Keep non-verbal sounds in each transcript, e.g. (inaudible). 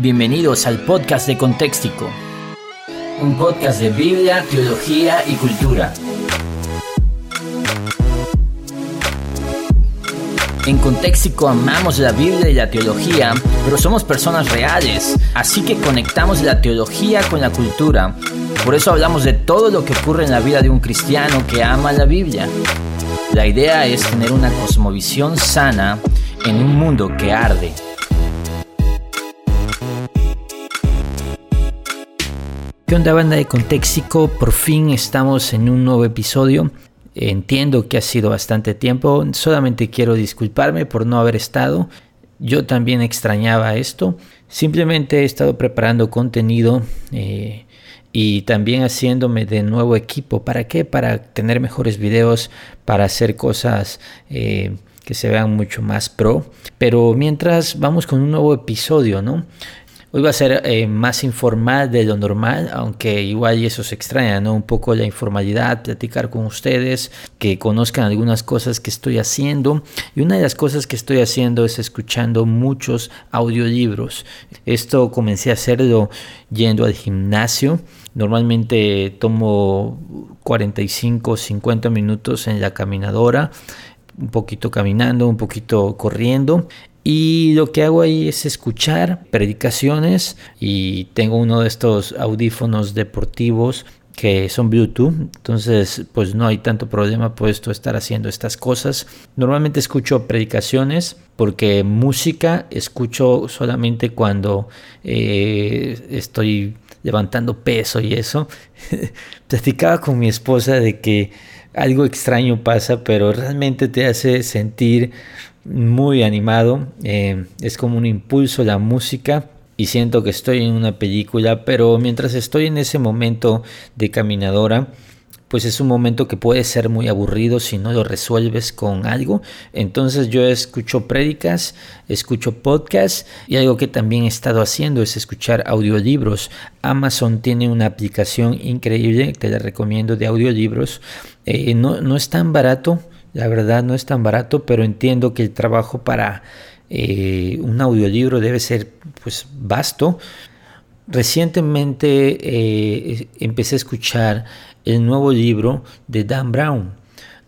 Bienvenidos al podcast de Contextico, un podcast de Biblia, teología y cultura. En Contextico amamos la Biblia y la teología, pero somos personas reales, así que conectamos la teología con la cultura. Por eso hablamos de todo lo que ocurre en la vida de un cristiano que ama la Biblia. La idea es tener una cosmovisión sana en un mundo que arde. ¿Qué onda banda de Contextico? Por fin estamos en un nuevo episodio. Entiendo que ha sido bastante tiempo, solamente quiero disculparme por no haber estado. Yo también extrañaba esto. Simplemente he estado preparando contenido eh, y también haciéndome de nuevo equipo. ¿Para qué? Para tener mejores videos, para hacer cosas eh, que se vean mucho más pro. Pero mientras vamos con un nuevo episodio, ¿no? Hoy va a ser eh, más informal de lo normal, aunque igual y eso se extraña, ¿no? Un poco la informalidad, platicar con ustedes, que conozcan algunas cosas que estoy haciendo. Y una de las cosas que estoy haciendo es escuchando muchos audiolibros. Esto comencé a hacerlo yendo al gimnasio. Normalmente tomo 45, 50 minutos en la caminadora un poquito caminando, un poquito corriendo y lo que hago ahí es escuchar predicaciones y tengo uno de estos audífonos deportivos que son Bluetooth, entonces pues no hay tanto problema puesto estar haciendo estas cosas. Normalmente escucho predicaciones porque música escucho solamente cuando eh, estoy levantando peso y eso. (laughs) Platicaba con mi esposa de que algo extraño pasa, pero realmente te hace sentir muy animado. Eh, es como un impulso la música y siento que estoy en una película, pero mientras estoy en ese momento de caminadora, pues es un momento que puede ser muy aburrido si no lo resuelves con algo. Entonces yo escucho prédicas, escucho podcasts y algo que también he estado haciendo es escuchar audiolibros. Amazon tiene una aplicación increíble, que le recomiendo de audiolibros. Eh, no, no es tan barato, la verdad no es tan barato, pero entiendo que el trabajo para eh, un audiolibro debe ser pues vasto. Recientemente eh, empecé a escuchar el nuevo libro de Dan Brown.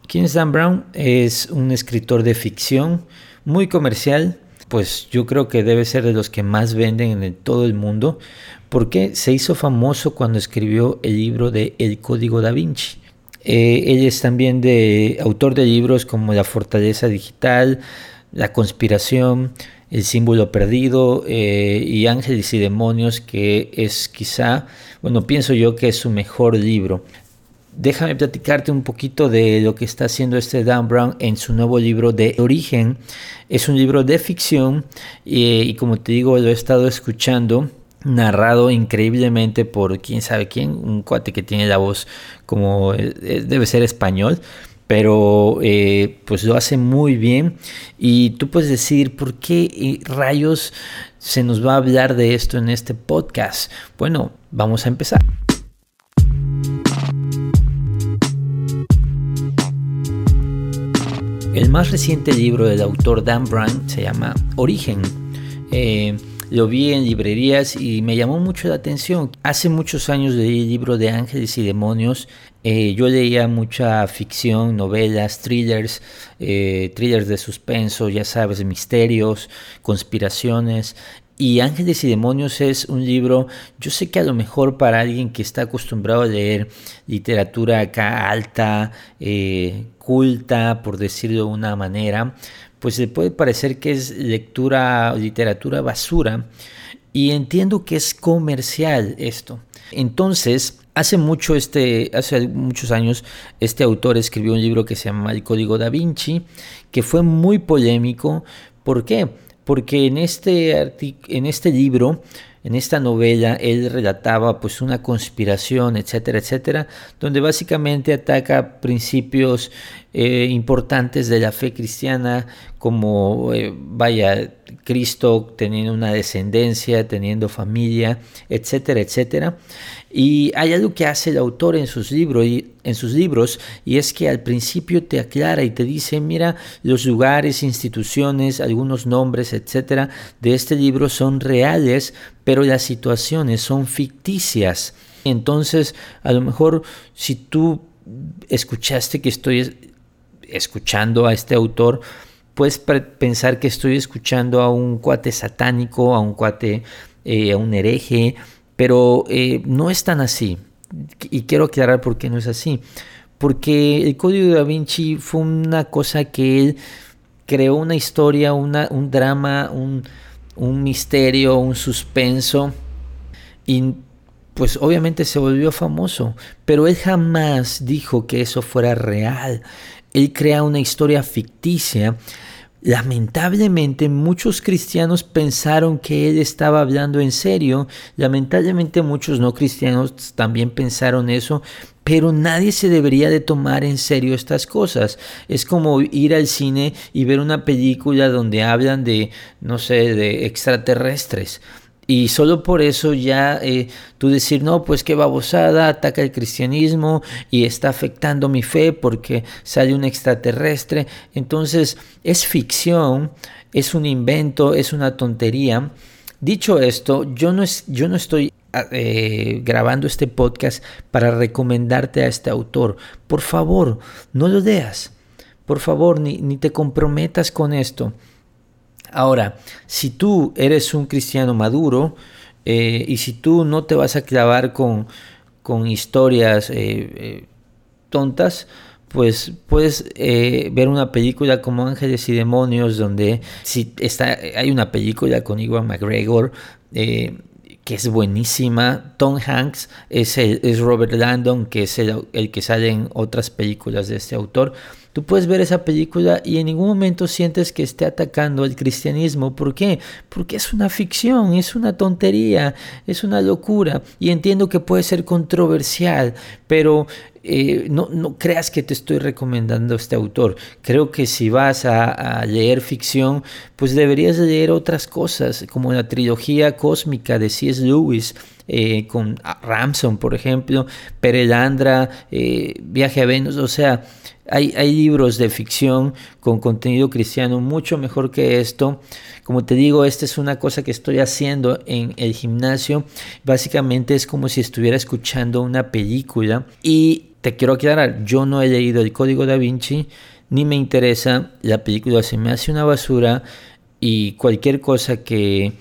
¿Quién es Dan Brown? Es un escritor de ficción muy comercial, pues yo creo que debe ser de los que más venden en todo el mundo, porque se hizo famoso cuando escribió el libro de El Código da Vinci. Eh, él es también de, autor de libros como La Fortaleza Digital, La Conspiración, El Símbolo Perdido eh, y Ángeles y Demonios, que es quizá, bueno, pienso yo que es su mejor libro. Déjame platicarte un poquito de lo que está haciendo este Dan Brown en su nuevo libro de Origen. Es un libro de ficción eh, y como te digo, lo he estado escuchando narrado increíblemente por quién sabe quién, un cuate que tiene la voz como eh, eh, debe ser español, pero eh, pues lo hace muy bien y tú puedes decir por qué rayos se nos va a hablar de esto en este podcast. Bueno, vamos a empezar. El más reciente libro del autor Dan Brown se llama Origen. Lo vi en librerías y me llamó mucho la atención. Hace muchos años leí el libro de Ángeles y Demonios. Eh, yo leía mucha ficción, novelas, thrillers, eh, thrillers de suspenso, ya sabes, misterios, conspiraciones. Y Ángeles y Demonios es un libro, yo sé que a lo mejor para alguien que está acostumbrado a leer literatura acá alta, eh, culta, por decirlo de una manera, pues le puede parecer que es lectura, literatura basura, y entiendo que es comercial esto. Entonces, hace mucho este, hace muchos años, este autor escribió un libro que se llama El Código da Vinci, que fue muy polémico. ¿Por qué? Porque en este, en este libro en esta novela él relataba pues una conspiración, etcétera, etcétera, donde básicamente ataca principios eh, importantes de la fe cristiana como, eh, vaya, Cristo teniendo una descendencia, teniendo familia, etcétera, etcétera. Y hay algo que hace el autor en sus libros y en sus libros y es que al principio te aclara y te dice, mira, los lugares, instituciones, algunos nombres, etcétera, de este libro son reales, pero las situaciones son ficticias. Entonces, a lo mejor si tú escuchaste que estoy escuchando a este autor, puedes pensar que estoy escuchando a un cuate satánico, a un cuate, eh, a un hereje, pero eh, no es tan así. Y quiero aclarar por qué no es así. Porque el código de Da Vinci fue una cosa que él creó una historia, una, un drama, un, un misterio, un suspenso. Y pues obviamente se volvió famoso, pero él jamás dijo que eso fuera real. Él crea una historia ficticia. Lamentablemente muchos cristianos pensaron que él estaba hablando en serio. Lamentablemente muchos no cristianos también pensaron eso. Pero nadie se debería de tomar en serio estas cosas. Es como ir al cine y ver una película donde hablan de, no sé, de extraterrestres. Y solo por eso ya eh, tú decir, no, pues qué babosada, ataca el cristianismo y está afectando mi fe porque sale un extraterrestre. Entonces es ficción, es un invento, es una tontería. Dicho esto, yo no, es, yo no estoy ah, eh, grabando este podcast para recomendarte a este autor. Por favor, no lo leas. Por favor, ni, ni te comprometas con esto. Ahora, si tú eres un cristiano maduro eh, y si tú no te vas a clavar con, con historias eh, eh, tontas, pues puedes ver una película como Ángeles y Demonios, donde si está, hay una película con Iwan McGregor que es buenísima. Tom Hanks es, es Robert Landon, que es el, el que sale en otras películas de este autor. Tú puedes ver esa película y en ningún momento sientes que esté atacando el cristianismo. ¿Por qué? Porque es una ficción, es una tontería, es una locura. Y entiendo que puede ser controversial, pero eh, no, no, creas que te estoy recomendando este autor. Creo que si vas a, leer ficción, pues deberías leer otras cosas, como la trilogía cósmica de C.S. Lewis. Eh, con Ramson, por ejemplo, Perelandra, eh, Viaje a Venus, o sea, hay, libros de ficción con contenido cristiano mucho mejor que esto. Como te digo, esta es una cosa que estoy haciendo en el gimnasio. Básicamente es como si estuviera escuchando una película. Y te quiero aclarar, yo no he leído el código da Vinci, ni me interesa. La película se me hace una basura y cualquier cosa que,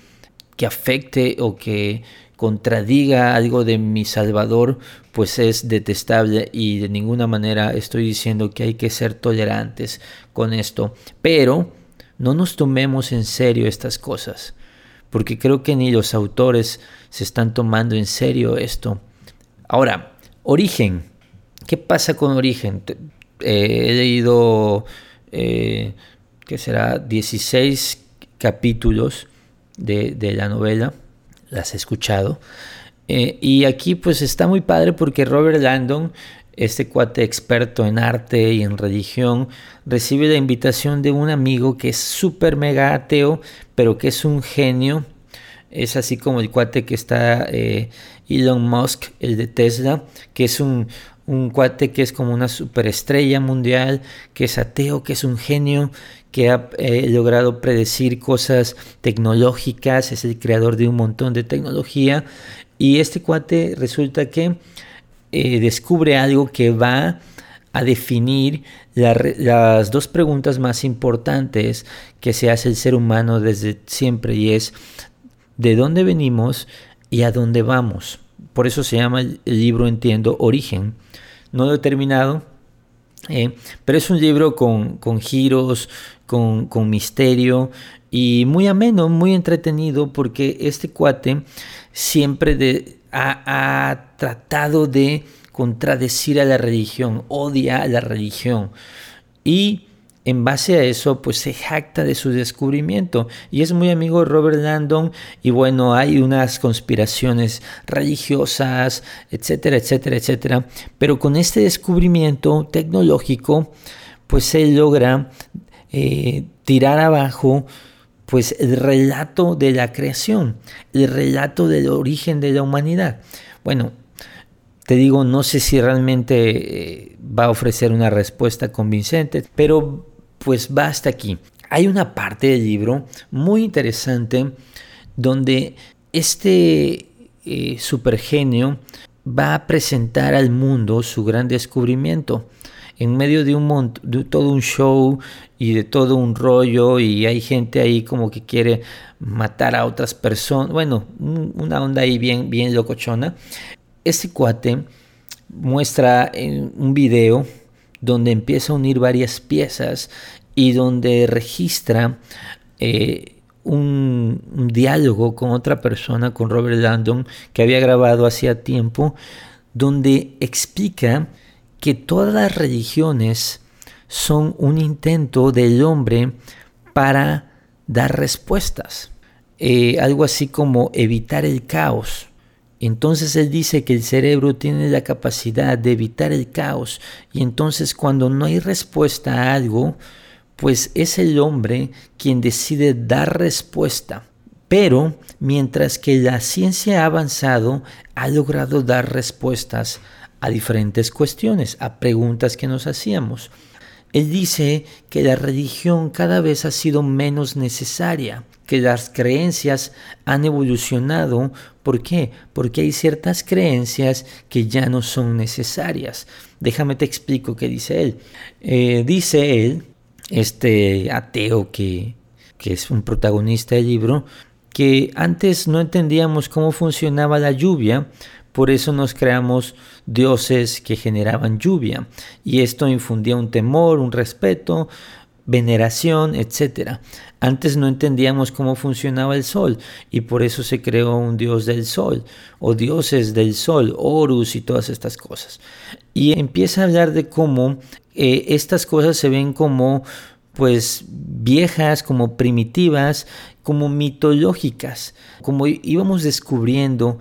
que afecte o que contradiga algo de mi Salvador, pues es detestable y de ninguna manera estoy diciendo que hay que ser tolerantes con esto. Pero no nos tomemos en serio estas cosas, porque creo que ni los autores se están tomando en serio esto. Ahora, origen. ¿Qué pasa con origen? Eh, he leído, eh, ¿qué será? 16 capítulos de, de la novela las he escuchado. Eh, y aquí pues está muy padre porque Robert Landon, este cuate experto en arte y en religión, recibe la invitación de un amigo que es súper mega ateo, pero que es un genio. Es así como el cuate que está eh, Elon Musk, el de Tesla, que es un, un cuate que es como una superestrella mundial, que es ateo, que es un genio, que ha eh, logrado predecir cosas tecnológicas, es el creador de un montón de tecnología. Y este cuate resulta que eh, descubre algo que va a definir las dos preguntas más importantes que se hace el ser humano desde siempre y es de dónde venimos y a dónde vamos. Por eso se llama el libro, entiendo, Origen no lo he terminado, eh, pero es un libro con, con giros, con, con, misterio y muy ameno, muy entretenido porque este cuate siempre ha, ha tratado de contradecir a la religión, odia a la religión. Y en base a eso, pues se jacta de su descubrimiento y es muy amigo de Robert Landon y bueno, hay unas conspiraciones religiosas, etcétera, etcétera, etcétera, pero con este descubrimiento tecnológico, pues se logra eh, tirar abajo pues el relato de la creación, el relato del origen de la humanidad. Bueno, te digo, no sé si realmente eh, va a ofrecer una respuesta convincente, pero pues basta aquí. Hay una parte del libro muy interesante donde este eh, supergenio va a presentar al mundo su gran descubrimiento en medio de un de todo un show y de todo un rollo y hay gente ahí como que quiere matar a otras personas, bueno, una onda ahí bien bien locochona. Este cuate muestra en un video donde empieza a unir varias piezas y donde registra eh, un, diálogo con otra persona, con Robert Landon, que había grabado hacía tiempo, donde explica que todas las religiones son un intento del hombre para dar respuestas. Eh, algo así como evitar el caos. Entonces él dice que el cerebro tiene la capacidad de evitar el caos y entonces cuando no hay respuesta a algo, pues es el hombre quien decide dar respuesta. Pero mientras que la ciencia ha avanzado, ha logrado dar respuestas a diferentes cuestiones, a preguntas que nos hacíamos. Él dice que la religión cada vez ha sido menos necesaria, que las creencias han evolucionado. ¿Por qué? Porque hay ciertas creencias que ya no son necesarias. Déjame te explico qué dice él. Eh, dice él, este ateo que, que es un protagonista del libro, que antes no entendíamos cómo funcionaba la lluvia, por eso nos creamos dioses que generaban lluvia y esto infundía un temor, un respeto, veneración, etc. Antes no entendíamos cómo funcionaba el sol y por eso se creó un dios del sol o dioses del sol, Horus y todas estas cosas. Y empieza a hablar de cómo eh, estas cosas se ven como pues viejas, como primitivas, como mitológicas, como íbamos descubriendo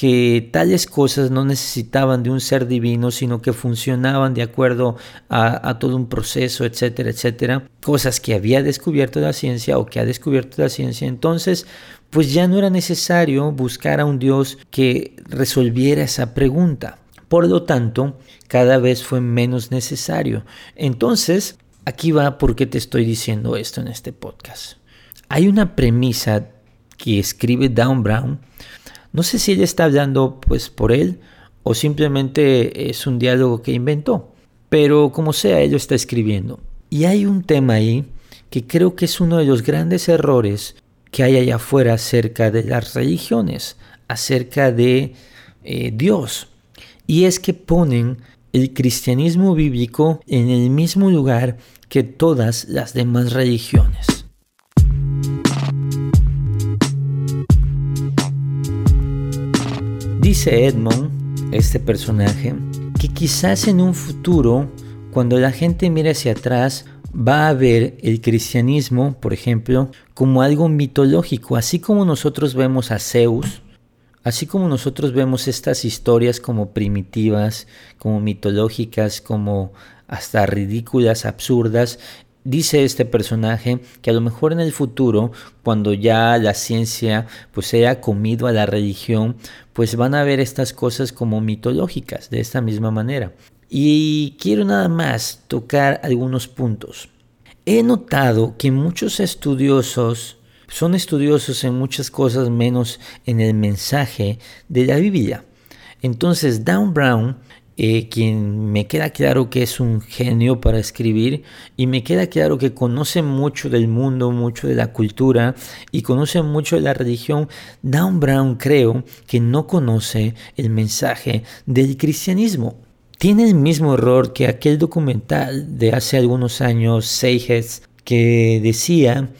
que tales cosas no necesitaban de un ser divino, sino que funcionaban de acuerdo a, todo un proceso, etcétera, etcétera. Cosas que había descubierto la ciencia o que ha descubierto la ciencia. Entonces, pues ya no era necesario buscar a un Dios que resolviera esa pregunta. Por lo tanto, cada vez fue menos necesario. Entonces, aquí va por qué te estoy diciendo esto en este podcast. Hay una premisa que escribe Down Brown no sé si ella está hablando pues por él o simplemente es un diálogo que inventó, pero como sea, ella está escribiendo. Y hay un tema ahí que creo que es uno de los grandes errores que hay allá afuera acerca de las religiones, acerca de eh, Dios. Y es que ponen el cristianismo bíblico en el mismo lugar que todas las demás religiones. Dice Edmond, este personaje, que quizás en un futuro, cuando la gente mire hacia atrás, va a ver el cristianismo, por ejemplo, como algo mitológico, así como nosotros vemos a Zeus, así como nosotros vemos estas historias como primitivas, como mitológicas, como hasta ridículas, absurdas, dice este personaje que a lo mejor en el futuro, cuando ya la ciencia pues se haya comido a la religión, pues van a ver estas cosas como mitológicas de esta misma manera. Y quiero nada más tocar algunos puntos. He notado que muchos estudiosos son estudiosos en muchas cosas menos en el mensaje de la Biblia. Entonces, Dan Brown eh, quien me queda claro que es un genio para escribir y me queda claro que conoce mucho del mundo, mucho de la cultura y conoce mucho de la religión, Down Brown creo que no conoce el mensaje del cristianismo. Tiene el mismo error que aquel documental de hace algunos años, Seijes, que decía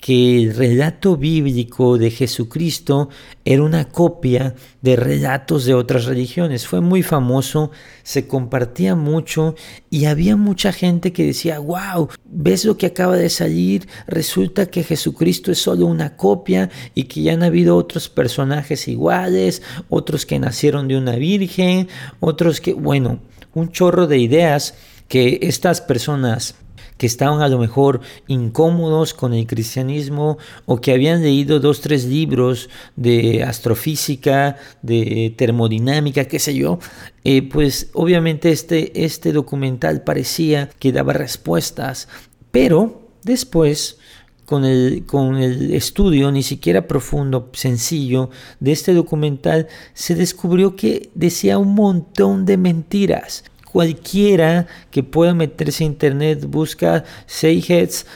que el relato bíblico de Jesucristo era una copia de relatos de otras religiones. Fue muy famoso, se compartía mucho y había mucha gente que decía, wow, ¿ves lo que acaba de salir? Resulta que Jesucristo es solo una copia y que ya han habido otros personajes iguales, otros que nacieron de una virgen, otros que, bueno, un chorro de ideas que estas personas que estaban a lo mejor incómodos con el cristianismo o que habían leído dos, tres libros de astrofísica, de termodinámica, qué sé yo, eh, pues obviamente este, este documental parecía que daba respuestas, pero después con el, con el estudio, ni siquiera profundo, sencillo, de este documental, se descubrió que decía un montón de mentiras. Cualquiera que pueda meterse a internet busca Seiges,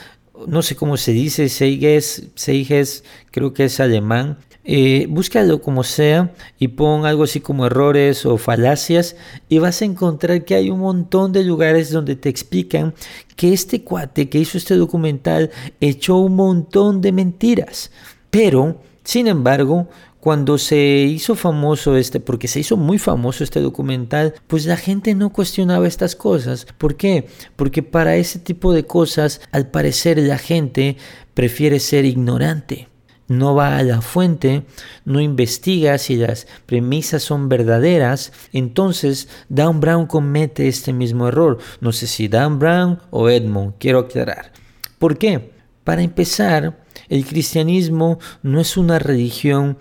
no sé cómo se dice, Seiges, Seiges, creo que es alemán, eh, búscalo como sea y pon algo así como errores o falacias y vas a encontrar que hay un montón de lugares donde te explican que este cuate que hizo este documental echó un montón de mentiras. Pero, sin embargo, cuando se hizo famoso este, porque se hizo muy famoso este documental, pues la gente no cuestionaba estas cosas. ¿Por qué? Porque para ese tipo de cosas, al parecer la gente prefiere ser ignorante no va a la fuente, no investiga si las premisas son verdaderas, entonces Dan Brown comete este mismo error. No sé si Dan Brown o Edmond, quiero aclarar. ¿Por qué? Para empezar, el cristianismo no es una religión,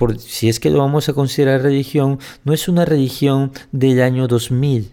por, si es que lo vamos a considerar religión, no es una religión del año 2000.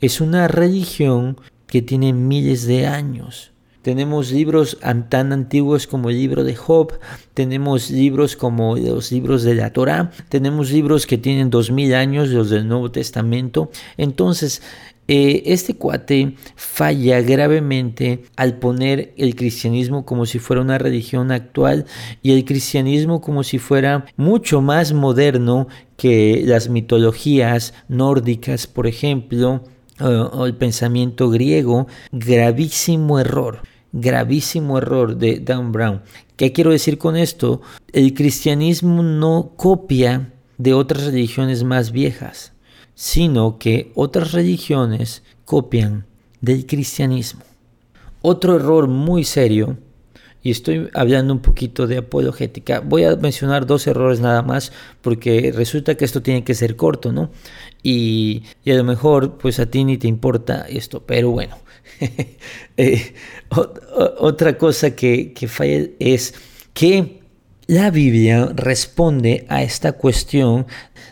Es una religión que tiene miles de años. Tenemos libros tan antiguos como el libro de Job, tenemos libros como los libros de la Torah, tenemos libros que tienen dos mil años, los del Nuevo Testamento. Entonces, eh, este cuate falla gravemente al poner el cristianismo como si fuera una religión actual y el cristianismo como si fuera mucho más moderno que las mitologías nórdicas, por ejemplo, o el pensamiento griego, gravísimo error gravísimo error de Dan Brown. ¿Qué quiero decir con esto? El cristianismo no copia de otras religiones más viejas, sino que otras religiones copian del cristianismo. Otro error muy serio, y estoy hablando un poquito de apologética, voy a mencionar dos errores nada más, porque resulta que esto tiene que ser corto, ¿no? Y, y a lo mejor pues a ti ni te importa esto, pero bueno, (laughs) Eh, otra cosa que, que falla es que la Biblia responde a esta cuestión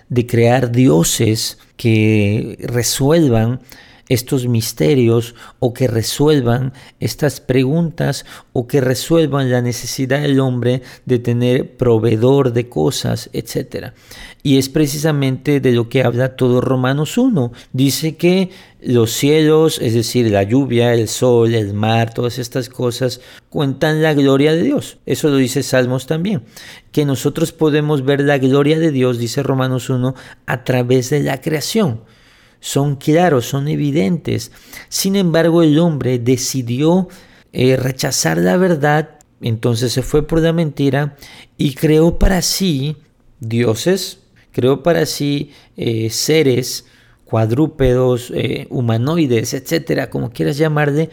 de crear dioses que resuelvan estos misterios o que resuelvan estas preguntas o que resuelvan la necesidad del hombre de tener proveedor de cosas, etc. Y es precisamente de lo que habla todo Romanos 1. Dice que los cielos, es decir, la lluvia, el sol, el mar, todas estas cosas cuentan la gloria de Dios. Eso lo dice Salmos también. Que nosotros podemos ver la gloria de Dios, dice Romanos 1, a través de la creación son claros, son evidentes. Sin embargo, el hombre decidió eh, rechazar la verdad, entonces se fue por la mentira y creó para sí dioses, creó para sí eh, seres cuadrúpedos, eh, humanoides, etcétera, como quieras llamarle,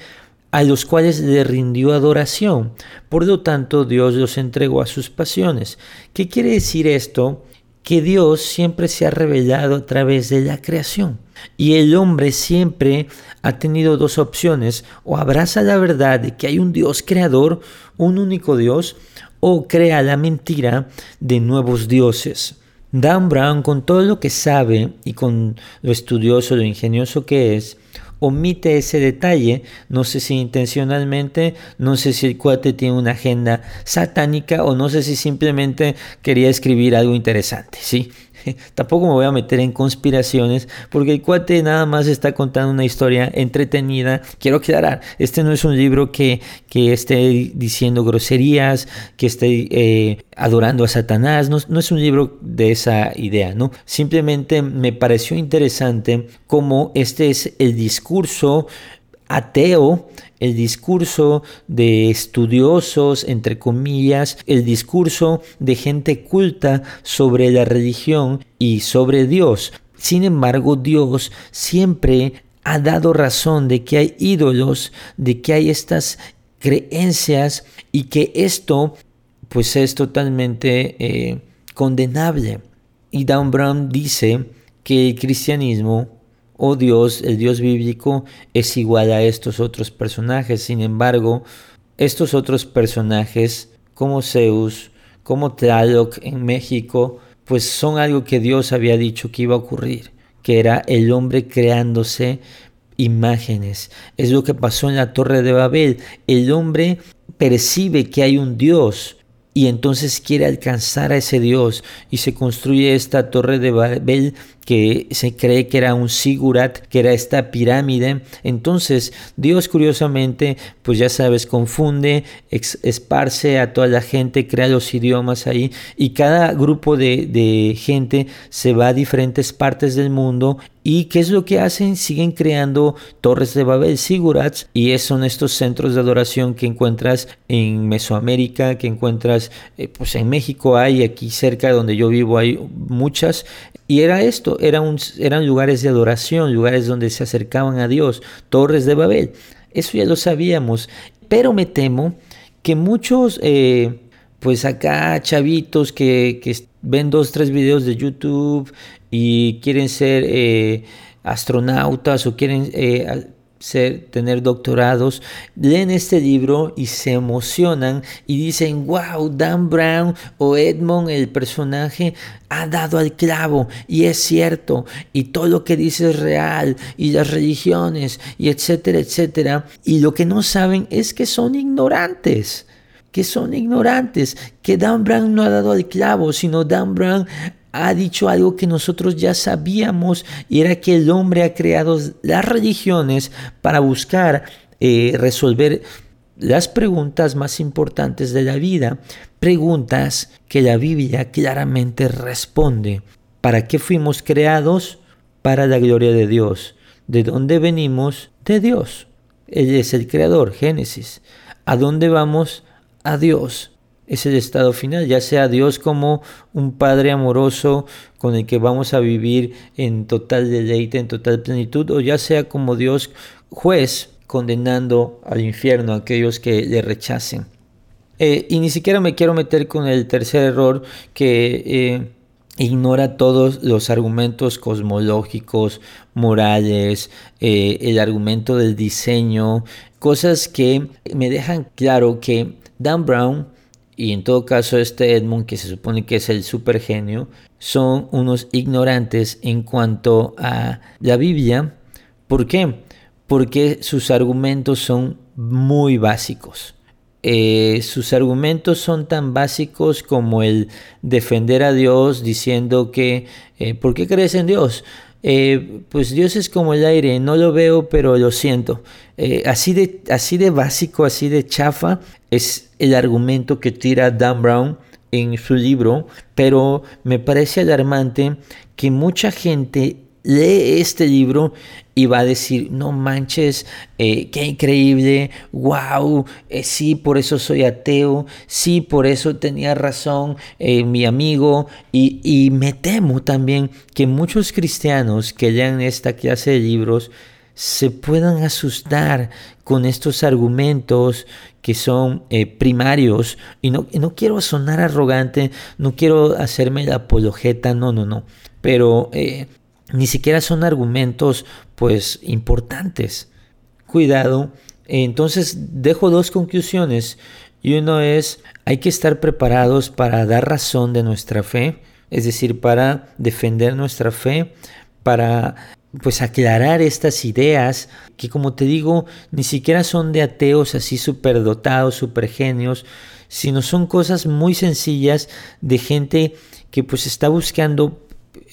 a los cuales le rindió adoración. Por lo tanto, Dios los entregó a sus pasiones. ¿Qué quiere decir esto? Que Dios siempre se ha revelado a través de la creación. Y el hombre siempre ha tenido dos opciones, o abraza la verdad de que hay un Dios creador, un único Dios, o crea la mentira de nuevos dioses. Dan Brown, con todo lo que sabe y con lo estudioso, lo ingenioso que es, omite ese detalle, no sé si intencionalmente, no sé si el cuate tiene una agenda satánica o no sé si simplemente quería escribir algo interesante, ¿sí? (laughs) Tampoco me voy a meter en conspiraciones porque el cuate nada más está contando una historia entretenida. Quiero aclarar, este no es un libro que, que esté diciendo groserías, que esté eh, adorando a Satanás, no, no, es un libro de esa idea, ¿no? Simplemente me pareció interesante cómo este es el discurso ateo, el discurso de estudiosos, entre comillas, el discurso de gente culta sobre la religión y sobre Dios. Sin embargo, Dios siempre ha dado razón de que hay ídolos, de que hay estas creencias y que esto pues es totalmente eh, condenable. Y Dan Brown dice que el cristianismo oh Dios, el Dios bíblico, es igual a estos otros personajes. Sin embargo, estos otros personajes, como Zeus, como Tlaloc en México, pues son algo que Dios había dicho que iba a ocurrir, que era el hombre creándose imágenes. Es lo que pasó en la Torre de Babel. El hombre percibe que hay un Dios y entonces quiere alcanzar a ese Dios y se construye esta torre de Babel que se cree que era un sigurat, que era esta pirámide. Entonces Dios curiosamente, pues ya sabes, confunde, esparce a toda la gente, crea los idiomas ahí y cada grupo de, de gente se va a diferentes partes del mundo ¿Y qué es lo que hacen? Siguen creando torres de Babel, sigurats, y son estos centros de adoración que encuentras en Mesoamérica, que encuentras eh, pues en México hay, aquí cerca de donde yo vivo hay muchas. Y era esto, eran, lugares de adoración, lugares donde se acercaban a Dios, torres de Babel. Eso ya lo sabíamos, pero me temo que muchos, eh, pues acá chavitos que, que ven dos, tres videos de YouTube y quieren ser eh, astronautas o quieren eh, ser, tener doctorados, leen este libro y se emocionan y dicen, wow, Dan Brown o Edmond, el personaje, ha dado al clavo y es cierto y todo lo que dice es real y las religiones y etcétera, etcétera. Y lo que no saben es que son ignorantes que son ignorantes, que Dan Brown no ha dado al clavo, sino Dan Brown ha dicho algo que nosotros ya sabíamos y era que el hombre ha creado las religiones para buscar eh, resolver las preguntas más importantes de la vida, preguntas que la Biblia claramente responde. ¿Para qué fuimos creados? Para la gloria de Dios. ¿De dónde venimos? De Dios. Él es el creador, Génesis. ¿A dónde vamos? a Dios. Es el estado final, ya sea Dios como un Padre amoroso con el que vamos a vivir en total deleite, en total plenitud, o ya sea como Dios juez condenando al infierno a aquellos que le rechacen. Eh, y ni siquiera me quiero meter con el tercer error que eh, ignora todos los argumentos cosmológicos, morales, eh, el argumento del diseño, cosas que me dejan claro que Dan Brown y en todo caso este Edmund, que se supone que es el super genio, son unos ignorantes en cuanto a la Biblia. ¿Por qué? Porque sus argumentos son muy básicos. Eh, sus argumentos son tan básicos como el defender a Dios diciendo que, eh, ¿por qué crees en Dios? Eh, pues Dios es como el aire, no lo veo, pero lo siento. Eh, así, de, así de básico, así de chafa es el argumento que tira Dan Brown en su libro, pero me parece alarmante que mucha gente lee este libro y va a decir, no manches, eh, qué increíble, wow, eh, sí, por eso soy ateo, sí, por eso tenía razón eh, mi amigo, y, y me temo también que muchos cristianos que lean esta clase de libros se puedan asustar con estos argumentos que son primarios. Y no, no, quiero sonar arrogante, no quiero hacerme la apologeta, no, no, no. Pero ni siquiera son argumentos pues importantes. Cuidado. Entonces dejo dos conclusiones y uno es hay que estar preparados para dar razón de nuestra fe, es decir, para defender nuestra fe, para pues aclarar estas ideas que como te digo ni siquiera son de ateos así superdotados, super genios, sino son cosas muy sencillas de gente que pues está buscando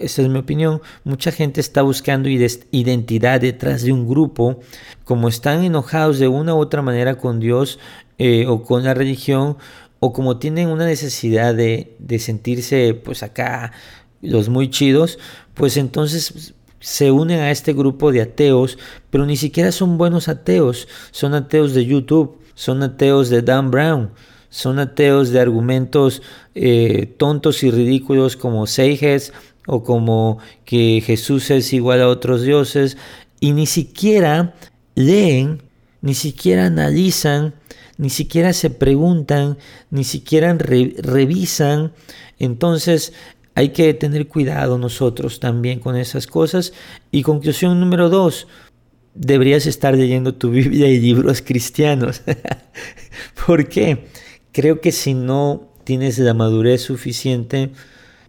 esa es mi opinión, mucha gente está buscando identidad detrás de un grupo, como están enojados de una u otra manera con Dios eh, o con la religión, o como tienen una necesidad de, de sentirse pues acá los muy chidos, pues entonces se unen a este grupo de ateos, pero ni siquiera son buenos ateos, son ateos de YouTube, son ateos de Dan Brown, son ateos de argumentos eh, tontos y ridículos como Seiges o como que Jesús es igual a otros dioses y ni siquiera leen, ni siquiera analizan, ni siquiera se preguntan, ni siquiera revisan. Entonces hay que tener cuidado nosotros también con esas cosas. Y conclusión número dos, deberías estar leyendo tu (laughs) Biblia y libros cristianos. (laughs) ¿Por qué? Creo que si no tienes la madurez suficiente,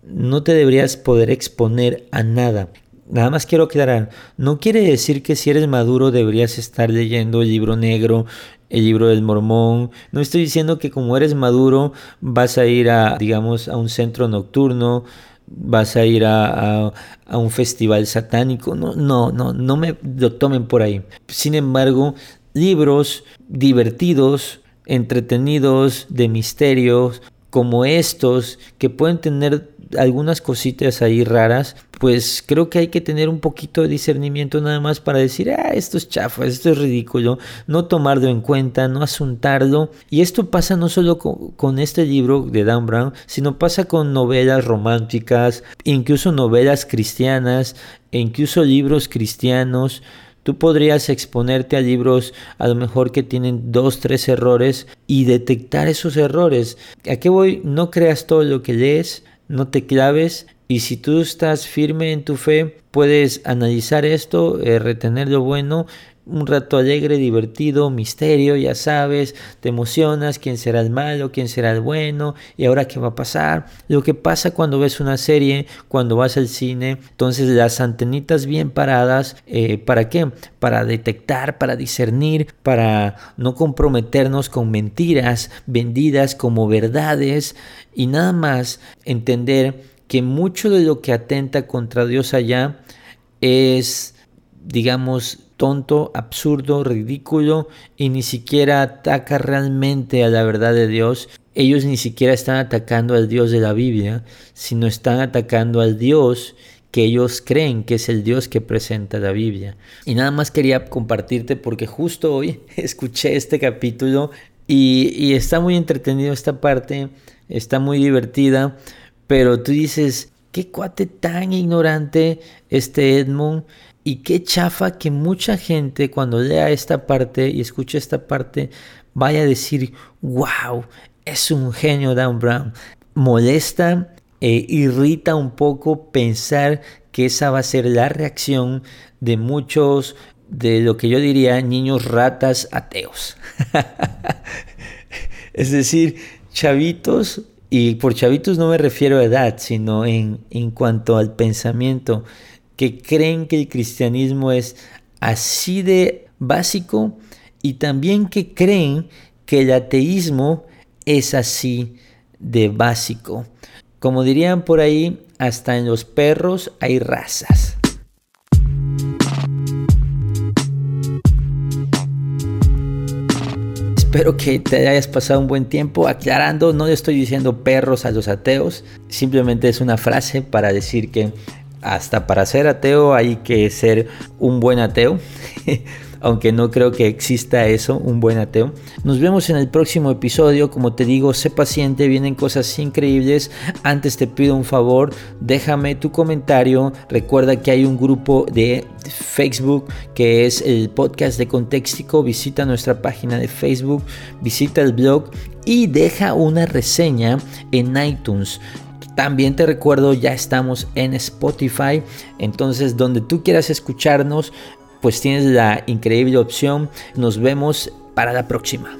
no te deberías poder exponer a nada. nada más quiero aclarar, no quiere decir que si eres maduro deberías estar leyendo el libro negro, el libro del mormón. No estoy diciendo que como eres maduro vas a ir a, digamos, a un centro nocturno, vas a ir a, a, un festival satánico. No, no, no, no me lo tomen por ahí. Sin embargo, libros divertidos, entretenidos, de misterios, como estos, que pueden tener algunas cositas ahí raras, pues creo que hay que tener un poquito de discernimiento nada más para decir, ah, esto es chafa, esto es ridículo, no tomarlo en cuenta, no asuntarlo. Y esto pasa no solo con, este libro de Dan Brown, sino pasa con novelas románticas, incluso novelas cristianas, e incluso libros cristianos. Tú podrías exponerte a libros a lo mejor que tienen dos, tres errores y detectar esos errores. ¿A qué voy? No creas todo lo que lees, no te claves y si tú estás firme en tu fe, puedes analizar esto, eh, retener lo bueno, un rato alegre, divertido, misterio, ya sabes, te emocionas, quién será el malo, quién será el bueno, y ahora qué va a pasar. Lo que pasa cuando ves una serie, cuando vas al cine, entonces las antenitas bien paradas, eh, ¿para qué? Para detectar, para discernir, para no comprometernos con mentiras vendidas como verdades y nada más entender que mucho de lo que atenta contra Dios allá es, digamos, tonto, absurdo, ridículo y ni siquiera ataca realmente a la verdad de Dios. Ellos ni siquiera están atacando al Dios de la Biblia, sino están atacando al Dios que ellos creen que es el Dios que presenta la Biblia. Y nada más quería compartirte porque justo hoy (laughs) escuché este capítulo y, está muy entretenido esta parte, está muy divertida, pero tú dices, qué cuate tan ignorante este Edmund y qué chafa que mucha gente cuando lea esta parte y escuche esta parte vaya a decir, wow, es un genio Dan Brown. Molesta e irrita un poco pensar que esa va a ser la reacción de muchos de lo que yo diría niños ratas ateos. (laughs) es decir, chavitos, y por chavitos no me refiero a edad, sino en, en cuanto al pensamiento que creen que el cristianismo es así de básico y también que creen que el ateísmo es así de básico. Como dirían por ahí, hasta en los perros hay razas. Espero que te hayas pasado un buen tiempo aclarando, no le estoy diciendo perros a los ateos, simplemente es una frase para decir que hasta para ser ateo hay que ser un buen ateo. (laughs) aunque no creo que exista eso, un buen ateo. Nos vemos en el próximo episodio, como te digo, sé paciente, vienen cosas increíbles. Antes te pido un favor, déjame tu comentario, recuerda que hay un grupo de Facebook que es el podcast de Contextico, visita nuestra página de Facebook, visita el blog y deja una reseña en iTunes. También te recuerdo, ya estamos en Spotify, entonces donde tú quieras escucharnos, pues tienes la increíble opción. Nos vemos para la próxima.